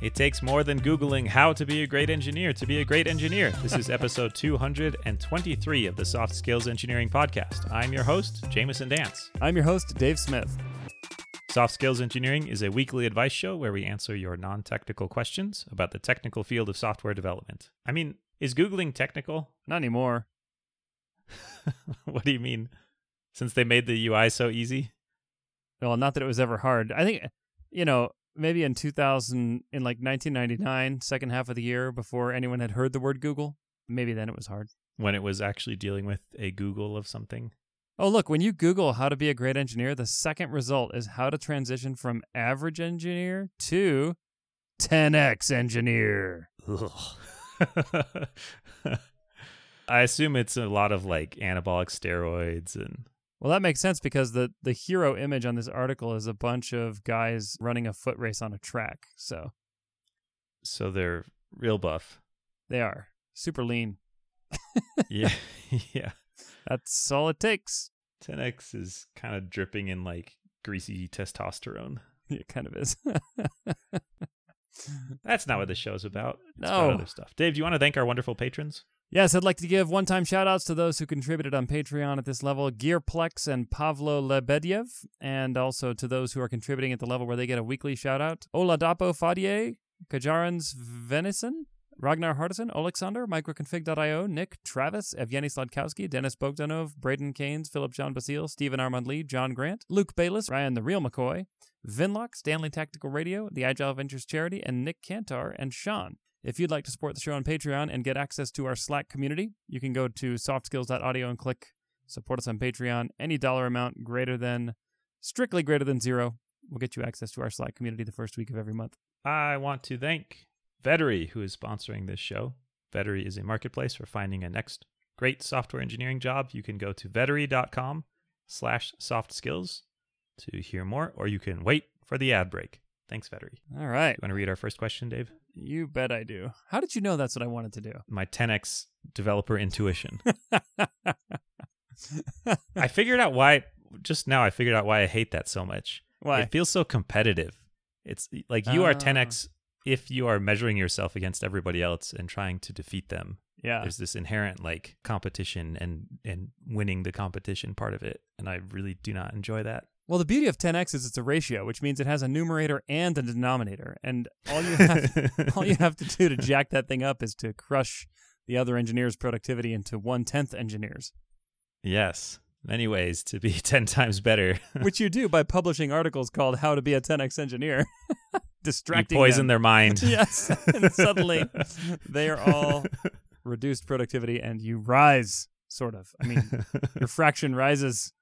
It takes more than Googling how to be a great engineer to be a great engineer. This is episode 223 of the Soft Skills Engineering Podcast. I'm your host, Jamison Dance. I'm your host, Dave Smith. Soft Skills Engineering is a weekly advice show where we answer your non technical questions about the technical field of software development. I mean, is Googling technical? Not anymore. what do you mean? Since they made the UI so easy? Well, not that it was ever hard. I think, you know, maybe in 2000, in like 1999, second half of the year before anyone had heard the word Google, maybe then it was hard. When it was actually dealing with a Google of something? Oh, look, when you Google how to be a great engineer, the second result is how to transition from average engineer to 10x engineer. I assume it's a lot of like anabolic steroids and Well, that makes sense because the the hero image on this article is a bunch of guys running a foot race on a track. So, so they're real buff. they are super lean. yeah. yeah. That's all it takes. 10x is kind of dripping in like greasy testosterone. It kind of is. That's not what mm. the show's about. It's No. about other stuff. Dave, do you want to thank our wonderful patrons? Yes, I'd like to give one time shout outs to those who contributed on Patreon at this level Gearplex and Pavlo Lebediev, and also to those who are contributing at the level where they get a weekly shout out Oladapo Fadier, Kajarans Venison, Ragnar Hardison, Alexander, Microconfig.io, Nick, Travis, Evgeny Sladkowski, Dennis Bogdanov, Braden Keynes, Philip John Basile, Stephen Armand Lee, John Grant, Luke Bayless, Ryan the Real McCoy, Vinlock, Stanley Tactical Radio, the Agile Ventures Charity, and Nick Cantar and Sean. If you'd like to support the show on Patreon and get access to our Slack community, you can go to softskills.audio and click support us on Patreon. Any dollar amount greater than, strictly greater than zero, will get you access to our Slack community the first week of every month. I want to thank Vettery, who is sponsoring this show. Vettery is a marketplace for finding a next great software engineering job. You can go to vettery.com slash soft skills to hear more, or you can wait for the ad break. Thanks, Vettery. All right. You want to read our first question, Dave? You bet I do. How did you know that's what I wanted to do? My 10x developer intuition. I figured out why, just now, I figured out why I hate that so much. Why? It feels so competitive. It's like you are Ah. 10x if you are measuring yourself against everybody else and trying to defeat them. yeah. There's this inherent like competition and and winning the competition part of it, and I really do not enjoy that. Well, the beauty of 10x is it's a ratio, which means it has a numerator and a denominator, and all you have all you have to do to jack that thing up is to crush the other engineers' productivity into one tenth engineers, yes, many ways to be ten times better. which you do by publishing articles called "How to Be a 10x Engineer," you distracting poison them. their mind. yes, and suddenly they are all reduced productivity, and you rise. Sort of. I mean, your fraction rises.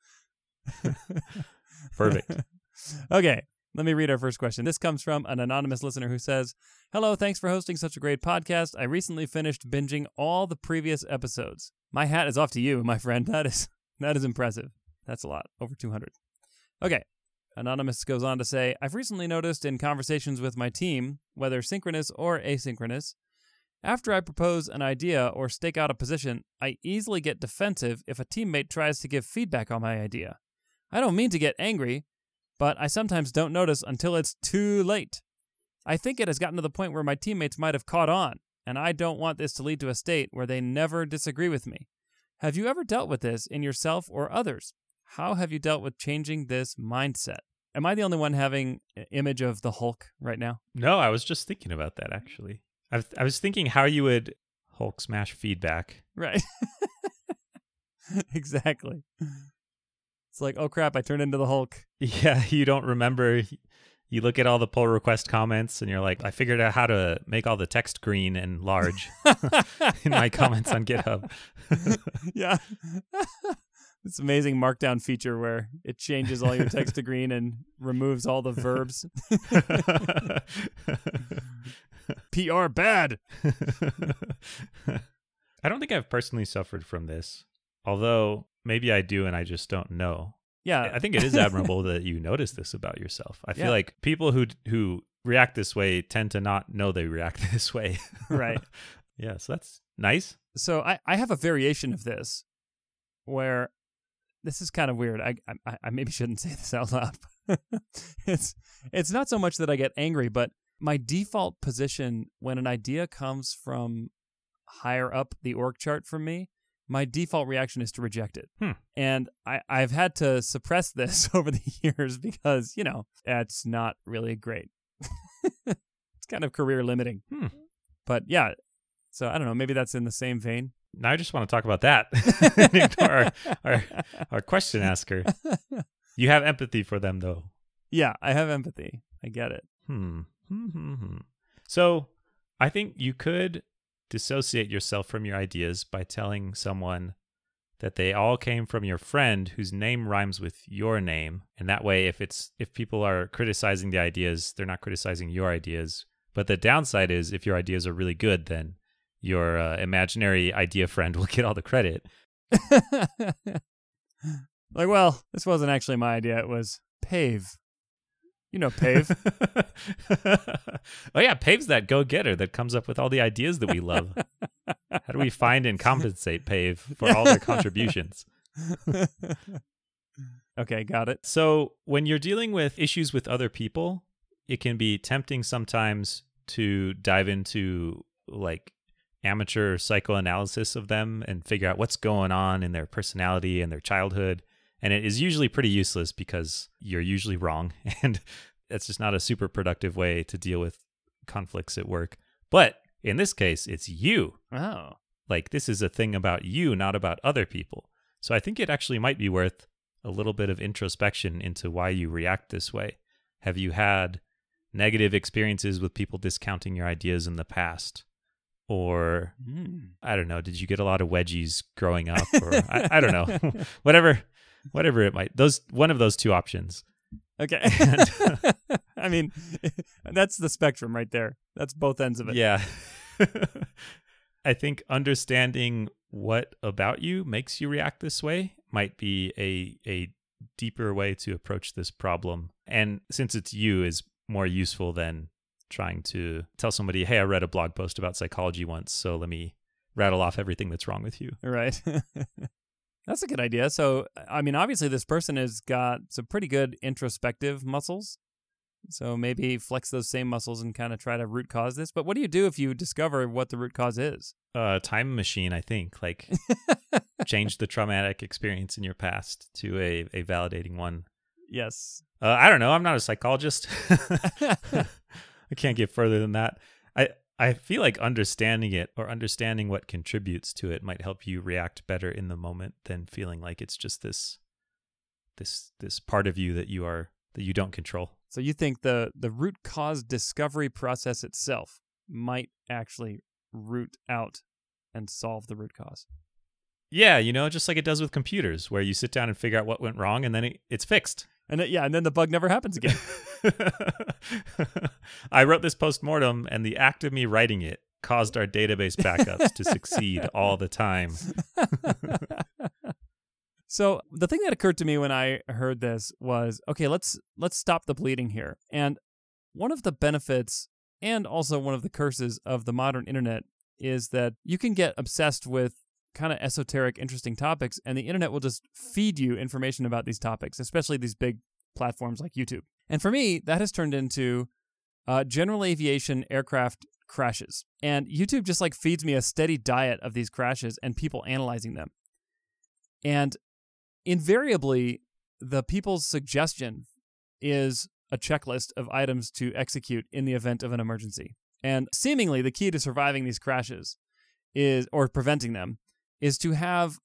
Perfect. okay, let me read our first question. This comes from an anonymous listener who says, Hello, thanks for hosting such a great podcast. I recently finished binging all the previous episodes. My hat is off to you, my friend. That is that is impressive. That's a lot. Over 200. Okay. Anonymous goes on to say, I've recently noticed in conversations with my team, whether synchronous or asynchronous, after I propose an idea or stake out a position, I easily get defensive if a teammate tries to give feedback on my idea. I don't mean to get angry, but I sometimes don't notice until it's too late. I think it has gotten to the point where my teammates might have caught on, and I don't want this to lead to a state where they never disagree with me. Have you ever dealt with this in yourself or others? How have you dealt with changing this mindset? Am I the only one having an image of the Hulk right now? no, I was just thinking about that actually. I was, I was thinking how you would Hulk smash feedback. Right. exactly. It's like, oh crap, I turned into the Hulk. Yeah, you don't remember. You look at all the pull request comments and you're like, I figured out how to make all the text green and large in my comments on GitHub. yeah. this amazing markdown feature where it changes all your text to green and removes all the verbs. PR bad. I don't think I've personally suffered from this, although maybe I do and I just don't know. Yeah. I think it is admirable that you notice this about yourself. I feel Yeah. like people who who react this way tend to not know they react this way. Right. yeah, so that's nice. so I, I have a variation of this where this is kind of weird. I, I I maybe shouldn't say this out loud. it's it's not so much that I get angry, but My default position when an idea comes from higher up the org chart from me, my default reaction is to reject it. Hmm. And I, I've had to suppress this over the years because, you know, it's not really great. it's kind of career limiting. Hmm. But yeah, so I don't know. Maybe that's in the same vein. Now I just want to talk about that. Our, our, our question asker. You have empathy for them, though. yeah, I have empathy. I get it. Hmm. Hmm, hmm, hmm. So I think you could dissociate yourself from your ideas by telling someone that they all came from your friend whose name rhymes with your name and that way if it's if people are criticizing the ideas they're not criticizing your ideas but the downside is if your ideas are really good then your uh, imaginary idea friend will get all the credit like, well, this wasn't actually my idea. It was Pave. You know Pave. oh yeah pave's that go-getter that comes up with all the ideas that we love how do we find and compensate pave for all their contributions okay, got it. So, when you're dealing with issues with other people, it can be tempting sometimes to dive into like amateur psychoanalysis of them and figure out what's going on in their personality and their childhood. And it is usually pretty useless because you're usually wrong. And that's just not a super productive way to deal with conflicts at work. But in this case, it's you. Oh. Like, this is a thing about you, not about other people. So I think it actually might be worth a little bit of introspection into why you react this way. Have you had negative experiences with people discounting your ideas in the past? Or Hmm. I don't know, did you get a lot of wedgies growing up? Or I, I don't know. whatever whatever it might those one of those two options. Okay. and, I mean, that's the spectrum right there. That's both ends of it. Yeah. I think understanding what about you makes you react this way might be a a deeper way to approach this problem. And since it's you is more useful than trying to tell somebody, "Hey, I read a blog post about psychology once, so let me rattle off everything that's wrong with you." Right. That's a good idea. So, I mean, obviously, this person has got some pretty good introspective muscles. So maybe flex those same muscles and kind of try to root cause this. But what do you do if you discover what the root cause is? Uh time machine, I think, like change the traumatic experience in your past to a a validating one. Yes. Uh, I don't know. I'm not a psychologist. I can't get further than that. I I feel like understanding it or understanding what contributes to it might help you react better in the moment than feeling like it's just this this this part of you that you are that you don't control. So you think the the root cause discovery process itself might actually root out and solve the root cause. Yeah, you know, just like it does with computers, where you sit down and figure out what went wrong, and then it, it's fixed. And then, yeah, and then the bug never happens again. I wrote this post mortem, and the act of me writing it caused our database backups to succeed all the time. so the thing that occurred to me when I heard this was, okay, let's let's stop the bleeding here. And one of the benefits and also one of the curses of the modern internet is that you can get obsessed with kind of esoteric interesting topics and the internet will just feed you information about these topics, especially these big platforms like YouTube. And for me, that has turned into uh, general aviation aircraft crashes. And YouTube just like feeds me a steady diet of these crashes and people analyzing them. And invariably, the people's suggestion is a checklist of items to execute in the event of an emergency. And seemingly, the key to surviving these crashes is, or preventing them, is to have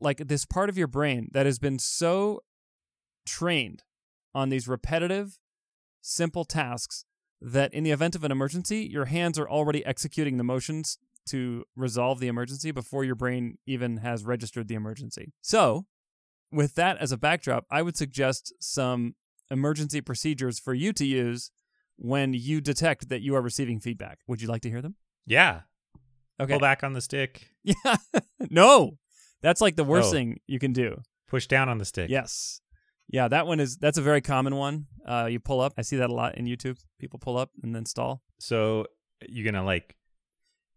like this part of your brain that has been so trained on these repetitive, simple tasks that in the event of an emergency, your hands are already executing the motions to resolve the emergency before your brain even has registered the emergency. So, with that as a backdrop, I would suggest some emergency procedures for you to use when you detect that you are receiving feedback. Would you like to hear them? Yeah. Okay. Pull back on the stick. Yeah. no. That's like the worst Oh. thing you can do. Push down on the stick. Yes. Yeah, that one is that's a very common one. Uh, you pull up. I see that a lot in YouTube. People pull up and then stall. So you're gonna like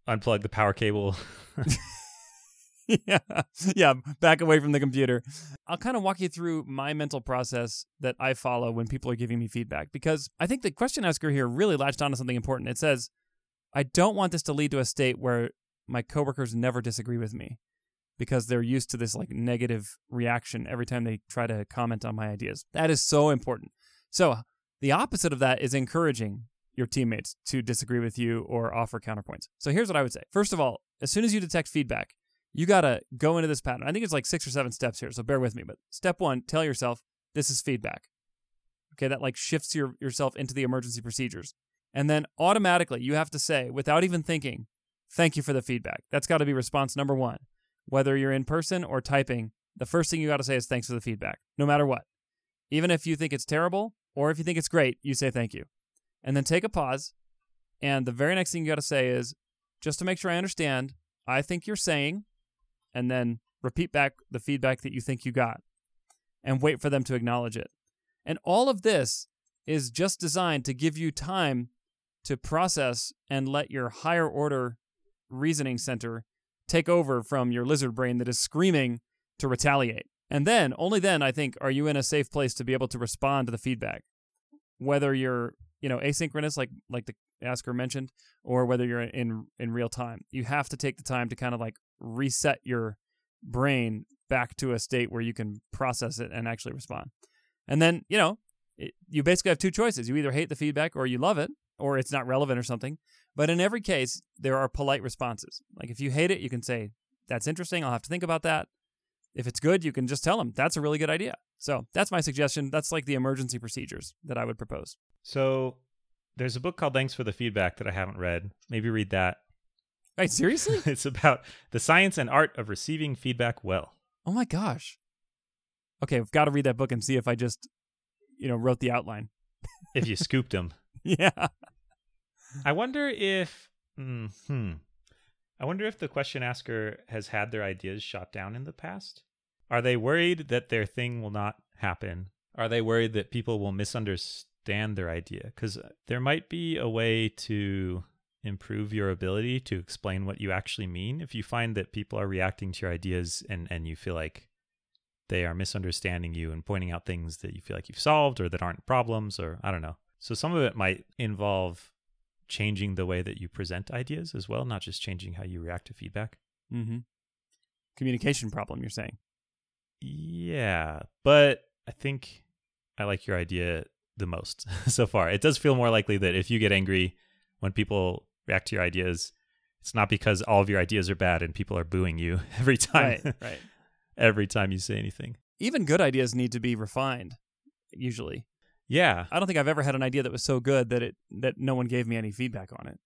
unplug the power cable. yeah, yeah, back away from the computer. I'll kind of walk you through my mental process that I follow when people are giving me feedback because I think the question asker here really latched onto something important. It says, I don't want this to lead to a state where my coworkers never disagree with me because they're used to this like negative reaction every time they try to comment on my ideas. That is so important. So, the opposite of that is encouraging your teammates to disagree with you or offer counterpoints. So, here's what I would say. First of all, as soon as you detect feedback, you got to go into this pattern. I think it's like six or seven steps here, so bear with me. But step one, tell yourself this is feedback. Okay, that like shifts your, yourself into the emergency procedures. And then automatically you have to say, without even thinking, thank you for the feedback. That's got to be response number one. Whether you're in person or typing, the first thing you got to say is thanks for the feedback, no matter what. Even if you think it's terrible or if you think it's great, you say thank you. And then take a pause. And the very next thing you got to say is just to make sure I understand, I think you're saying, and then repeat back the feedback that you think you got and wait for them to acknowledge it. And all of this is just designed to give you time to process and let your higher order reasoning center take over from your lizard brain that is screaming to retaliate. And then, only then, I think, are you in a safe place to be able to respond to the feedback. Whether you're, you know, asynchronous, like like the asker mentioned, or whether you're in in real time, you have to take the time to kind of like reset your brain back to a state where you can process it and actually respond. And then, you know, it, you basically have two choices. You either hate the feedback or you love it, or it's not relevant or something. But in every case, there are polite responses. Like if you hate it, you can say, That's interesting. I'll have to think about that. If it's good, you can just tell them, That's a really good idea. So that's my suggestion. That's like the emergency procedures that I would propose. So there's a book called Thanks for the Feedback that I haven't read. Maybe read that. Wait, seriously? it's about the science and art of receiving feedback well. Oh my gosh. Okay, I've got to read that book and see if I just, you know, wrote the outline. if you scooped them. Yeah. I wonder if hmm I wonder if the question asker has had their ideas shot down in the past. Are they worried that their thing will not happen? Are they worried that people will misunderstand their idea? Cuz there might be a way to improve your ability to explain what you actually mean if you find that people are reacting to your ideas and and you feel like they are misunderstanding you and pointing out things that you feel like you've solved or that aren't problems or I don't know. So some of it might involve changing the way that you present ideas as well, not just changing how you react to feedback. Mm-hmm. Communication problem, you're saying? Yeah, but I think I like your idea the most so far. It does feel more likely that if you get angry when people react to your ideas, it's not because all of your ideas are bad and people are booing you every time. Right, right. every time you say anything. Even good ideas need to be refined, usually. Yeah. I don't think I've ever had an idea that was so good that it that no one gave me any feedback on it.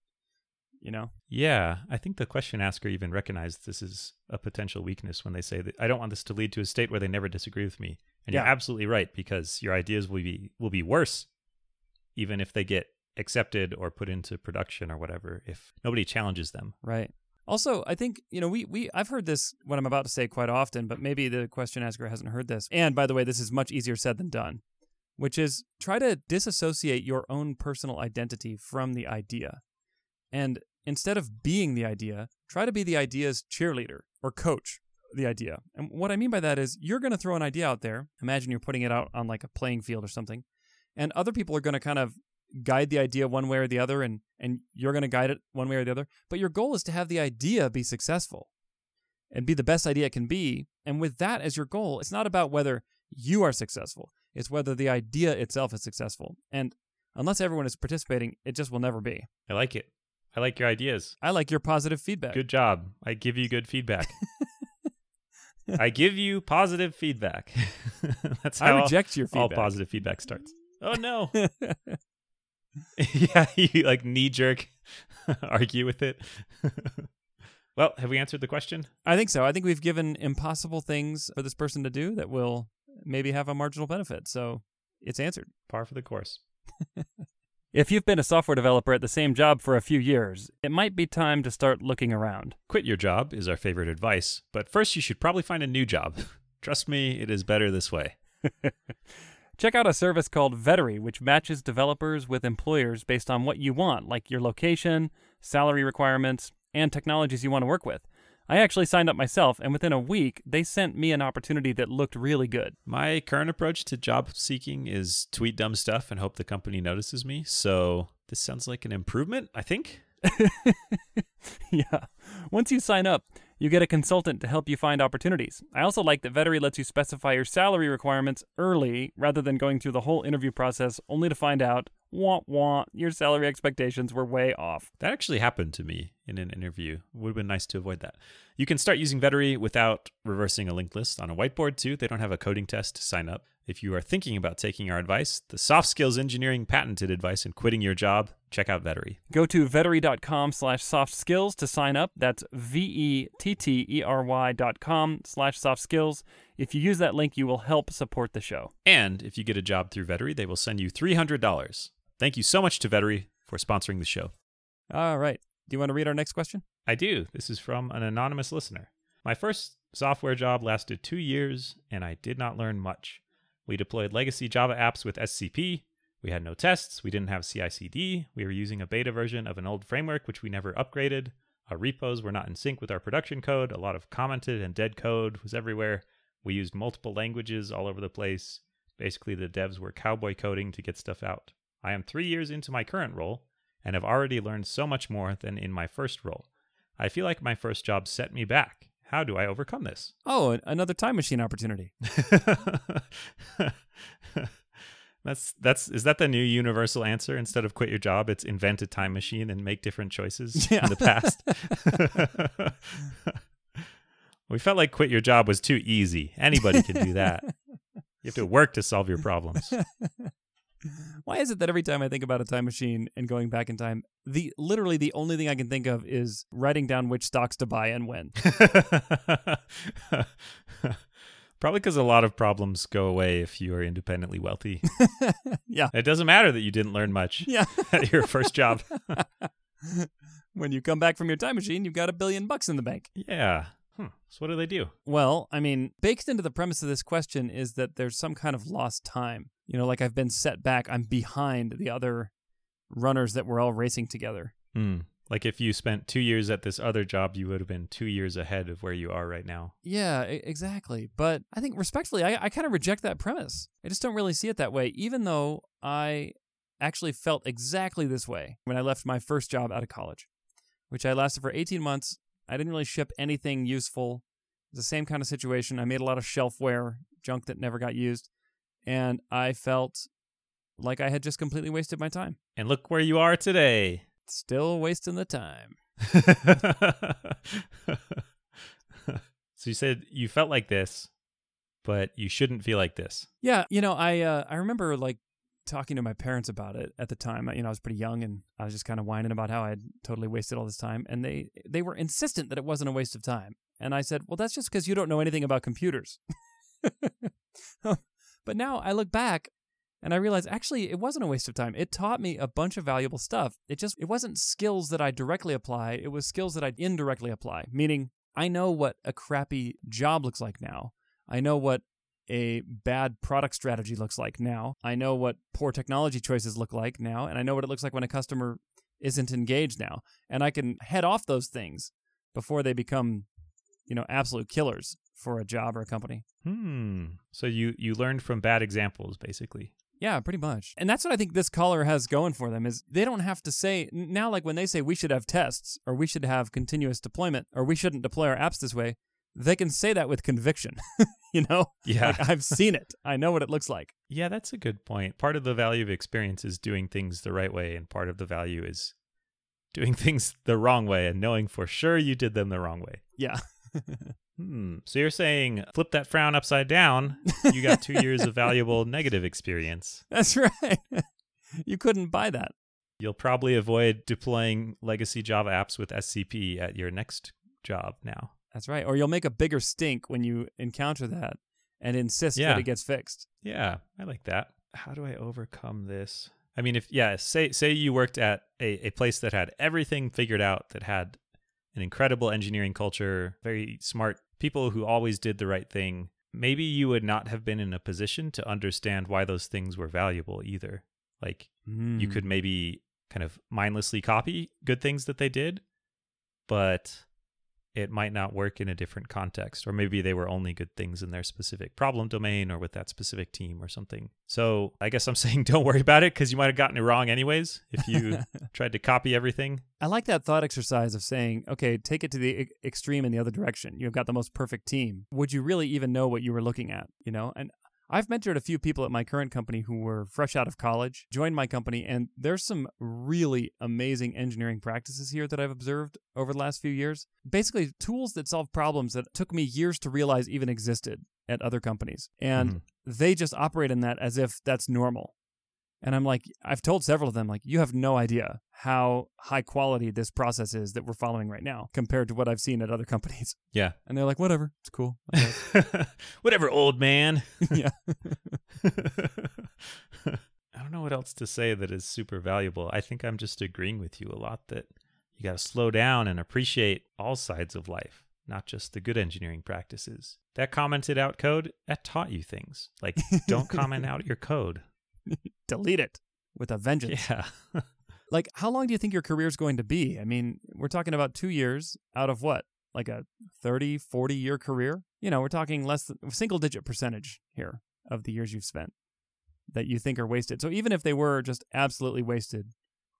You know? Yeah. I think the question asker even recognized this is a potential weakness when they say that I don't want this to lead to a state where they never disagree with me. And Yeah. you're absolutely right because your ideas will be will be worse even if they get accepted or put into production or whatever if nobody challenges them. Right. Also, I think, you know, we, we I've heard this what I'm about to say quite often, but maybe the question asker hasn't heard this. And by the way, this is much easier said than done, which is try to disassociate your own personal identity from the idea. And instead of being the idea, try to be the idea's cheerleader or coach the idea. And what I mean by that is you're going to throw an idea out there. Imagine you're putting it out on like a playing field or something. And other people are going to kind of guide the idea one way or the other and and you're going to guide it one way or the other but your goal is to have the idea be successful and be the best idea it can be and with that as your goal it's not about whether you are successful it's whether the idea itself is successful and unless everyone is participating it just will never be I like it. I like your ideas. i like your positive feedback Good job. I give you good feedback. I give you positive feedback. That's how i reject your all positive feedback starts. Oh no. yeah, you like knee jerk argue with it. well, have we answered the question? i think so i think we've given impossible things for this person to do that will maybe have a marginal benefit so it's answered Par for the course. If you've been a software developer at the same job for a few years, it might be time to start looking around. Quit your job is our favorite advice, but first you should probably find a new job. Trust me, it is better this way. Check out a service called Vettery, which matches developers with employers based on what you want, like your location, salary requirements, and technologies you want to work with. I actually signed up myself, and within a week, they sent me an opportunity that looked really good. My current approach to job seeking is tweet dumb stuff and hope the company notices me. So this sounds like an improvement, I think. yeah. Once you sign up, you get a consultant to help you find opportunities. I also like that Vettery lets you specify your salary requirements early rather than going through the whole interview process only to find out, wah wah, your salary expectations were way off. That actually happened to me in an interview. Would have been nice to avoid that. You can start using Vettery without reversing a linked list on a whiteboard too. They don't have a coding test to sign up. If you are thinking about taking our advice, the soft skills engineering patented advice in quitting your job, check out Vettery. Go to vettery.com slash soft skills to sign up. That's V-E-T-T-E-R-Y dot com slash soft skills. If you use that link, you will help support the show. And if you get a job through Vettery, they will send you $300. Thank you so much to Vettery for sponsoring the show. All right. Do you want to read our next question? I do. This is from an anonymous listener. My first software job lasted two years, and I did not learn much. We deployed legacy Java apps with SCP. We had no tests. We didn't have CI CD. We were using a beta version of an old framework, which we never upgraded. Our repos were not in sync with our production code. A lot of commented and dead code was everywhere. We used multiple languages all over the place. Basically, the devs were cowboy coding to get stuff out. I am three years into my current role and have already learned so much more than in my first role. I feel like my first job set me back. How do I overcome this? Oh, another time machine opportunity. that's that's is that the new universal answer? Instead of quit your job, it's invent a time machine and make different choices Yeah. in the past. we felt like quit your job was too easy. Anybody can do that. You have to work to solve your problems. Mm-hmm. Why is it that every time I think about a time machine and going back in time, the literally the only thing I can think of is writing down which stocks to buy and when? Probably because a lot of problems go away if you are independently wealthy. yeah. It doesn't matter that you didn't learn much Yeah. at your first job. when you come back from your time machine, you've got a billion bucks in the bank. Yeah. Hmm. So what do they do? Well, I mean, baked into the premise of this question is that there's some kind of lost time. You know, like I've been set back, I'm behind the other runners that were all racing together. Hmm. Like if you spent two years at this other job, you would have been two years ahead of where you are right now. Yeah, exactly. But I think respectfully, I, I kind of reject that premise. I just don't really see it that way, even though I actually felt exactly this way when I left my first job out of college, which I lasted for 18 months. I didn't really ship anything useful. It was the same kind of situation. I made a lot of shelfware, junk that never got used, and I felt like I had just completely wasted my time. And look where you are today. Still wasting the time. so you said you felt like this, but you shouldn't feel like this. Yeah, you know, I uh, I remember like talking to my parents about it at the time. Uh, you know, I was pretty young and I was just kind of whining about how I had totally wasted all this time, and they they were insistent that it wasn't a waste of time. And I said, "Well, that's just because you don't know anything about computers." Um, but now I look back and I realize actually it wasn't a waste of time. It taught me a bunch of valuable stuff. It just it wasn't skills that I directly apply, it was skills that I indirectly apply. Meaning I know what a crappy job looks like now. I know what a bad product strategy looks like now. I know what poor technology choices look like now, and I know what it looks like when a customer isn't engaged now. And I can head off those things before they become, you know, absolute killers for a job or a company. Hmm. So you you learned from bad examples, basically. Yeah, pretty much. And that's what I think this caller has going for them is they don't have to say now like when they say we should have tests or we should have continuous deployment or we shouldn't deploy our apps this way, they can say that with conviction. you know? Yeah. Like I've seen it. I know what it looks like. Yeah, that's a good point. Part of the value of experience is doing things the right way, and part of the value is doing things the wrong way and knowing for sure you did them the wrong way. Yeah. Hmm. So you're saying flip that frown upside down. You got two years of valuable negative experience. That's right. you couldn't buy that. You'll probably avoid deploying legacy Java apps with SCP at your next job now. That's right. Or you'll make a bigger stink when you encounter that and insist Yeah. that it gets fixed. Yeah, I like that. How do I overcome this? I mean, if yeah, say say you worked at a, a place that had everything figured out, that had an incredible engineering culture, very smart people who always did the right thing, maybe you would not have been in a position to understand why those things were valuable either. Like you Hmm. could maybe kind of mindlessly copy good things that they did, but it might not work in a different context, or maybe they were only good things in their specific problem domain or with that specific team or something. So I guess I'm saying don't worry about it because you might have gotten it wrong anyways if you tried to copy everything. I like that thought exercise of saying, okay, take it to the extreme in the other direction. You've got the most perfect team. Would you really even know what you were looking at? You know, and I've mentored a few people at my current company who were fresh out of college, joined my company, and there's some really amazing engineering practices here that I've observed over the last few years. Basically, tools that solve problems that took me years to realize even existed at other companies. And Mhm. they just operate in that as if that's normal. And I'm like, I've told several of them, like, you have no idea how high quality this process is that we're following right now compared to what I've seen at other companies. Yeah. And they're like, whatever, it's cool. Whatever, old man. yeah. I don't know what else to say that is super valuable. I think I'm just agreeing with you a lot that you got to slow down and appreciate all sides of life, not just the good engineering practices. That commented out code, that taught you things. Like, don't comment out your code. Delete it with a vengeance. Yeah. Like, how long do you think your career is going to be? I mean, we're talking about two years out of what? Like a 30, 40 year career? You know, we're talking less than single digit percentage here of the years you've spent that you think are wasted. So even if they were just absolutely wasted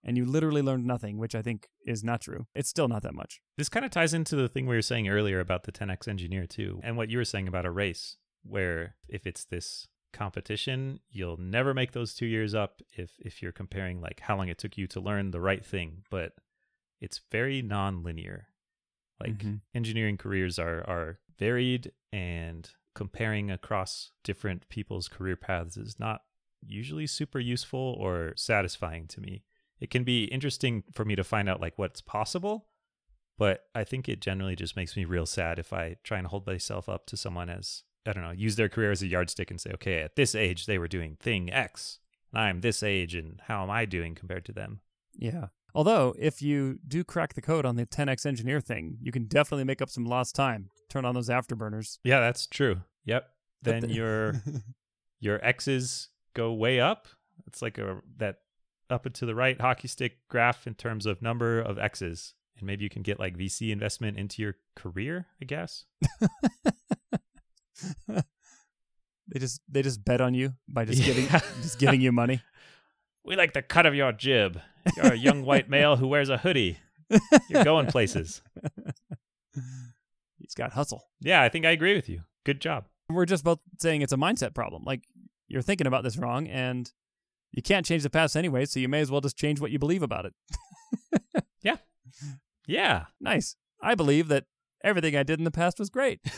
and you literally learned nothing, which I think is not true, it's still not that much. This kind of ties into the thing we were saying earlier about the 10x engineer, too, and what you were saying about a race, where if it's this competition, you'll never make those two years up if, if you're comparing like how long it took you to learn the right thing. But it's very non-linear. Like Mhm. engineering careers are, are varied, and comparing across different people's career paths is not usually super useful or satisfying to me. It can be interesting for me to find out like what's possible, but I think it generally just makes me real sad if I try and hold myself up to someone as I don't know, use their career as a yardstick and say, okay, at this age they were doing thing X, and I'm this age, and how am I doing compared to them? Yeah. Although, if you do crack the code on the 10x engineer thing, you can definitely make up some lost time. Turn on those afterburners. Yeah, that's true. Yep. Then the- your your X's go way up. It's like a that up and to the right hockey stick graph in terms of number of X's. And maybe you can get like VC investment into your career, I guess. they just they just bet on you by just giving just giving you money. We like the cut of your jib. You're a young white male who wears a hoodie. You're going places. He's got hustle. Yeah, I think I agree with you. Good job. We're just both saying it's a mindset problem. Like you're thinking about this wrong and you can't change the past anyway, so you may as well just change what you believe about it. Yeah. Yeah. Nice. I believe that everything I did in the past was great.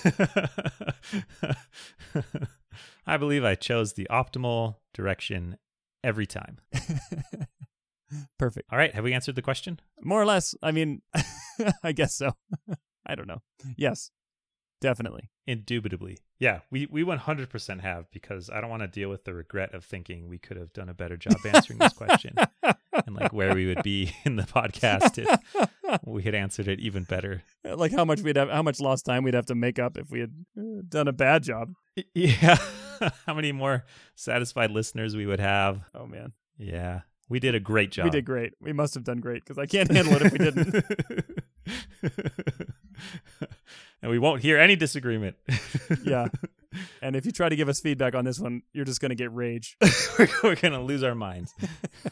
I believe I chose the optimal direction every time. Perfect. All right, have we answered the question? More or less. I mean, I guess so. I don't know. Yes. Definitely. Indubitably. Yeah, we, we 100% have because I don't want to deal with the regret of thinking we could have done a better job answering this question and like where we would be in the podcast if we had answered it even better. like how much we'd have how much lost time we'd have to make up if we had uh, done a bad job. Yeah. How many more satisfied listeners we would have. Oh man. Yeah. We did a great job. We did great. We must have done great because I can't handle it if we didn't. and we won't hear any disagreement. Yeah. And if you try to give us feedback on this one, you're just going to get rage. we're, going to lose our minds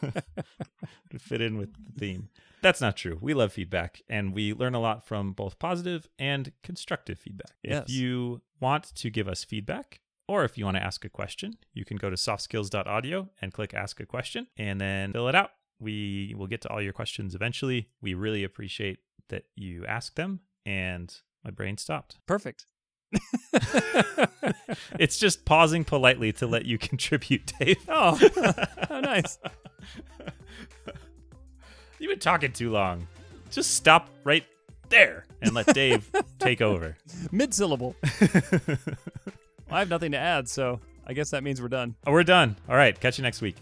to fit in with the theme. That's not true. We love feedback and we learn a lot from both positive and constructive feedback. Yes. If you want to give us feedback or if you want to ask a question, you can go to softskills.audio and click ask a question and then fill it out. We will get to all your questions eventually. We really appreciate that you ask them and my brain stopped. Perfect. it's just pausing politely to let you contribute, Dave. Oh, how nice. You've been talking too long. Just stop right there and let Dave take over. Mid syllable. I have nothing to add, so I guess that means we're done. Oh, we're done. All right. Catch you next week.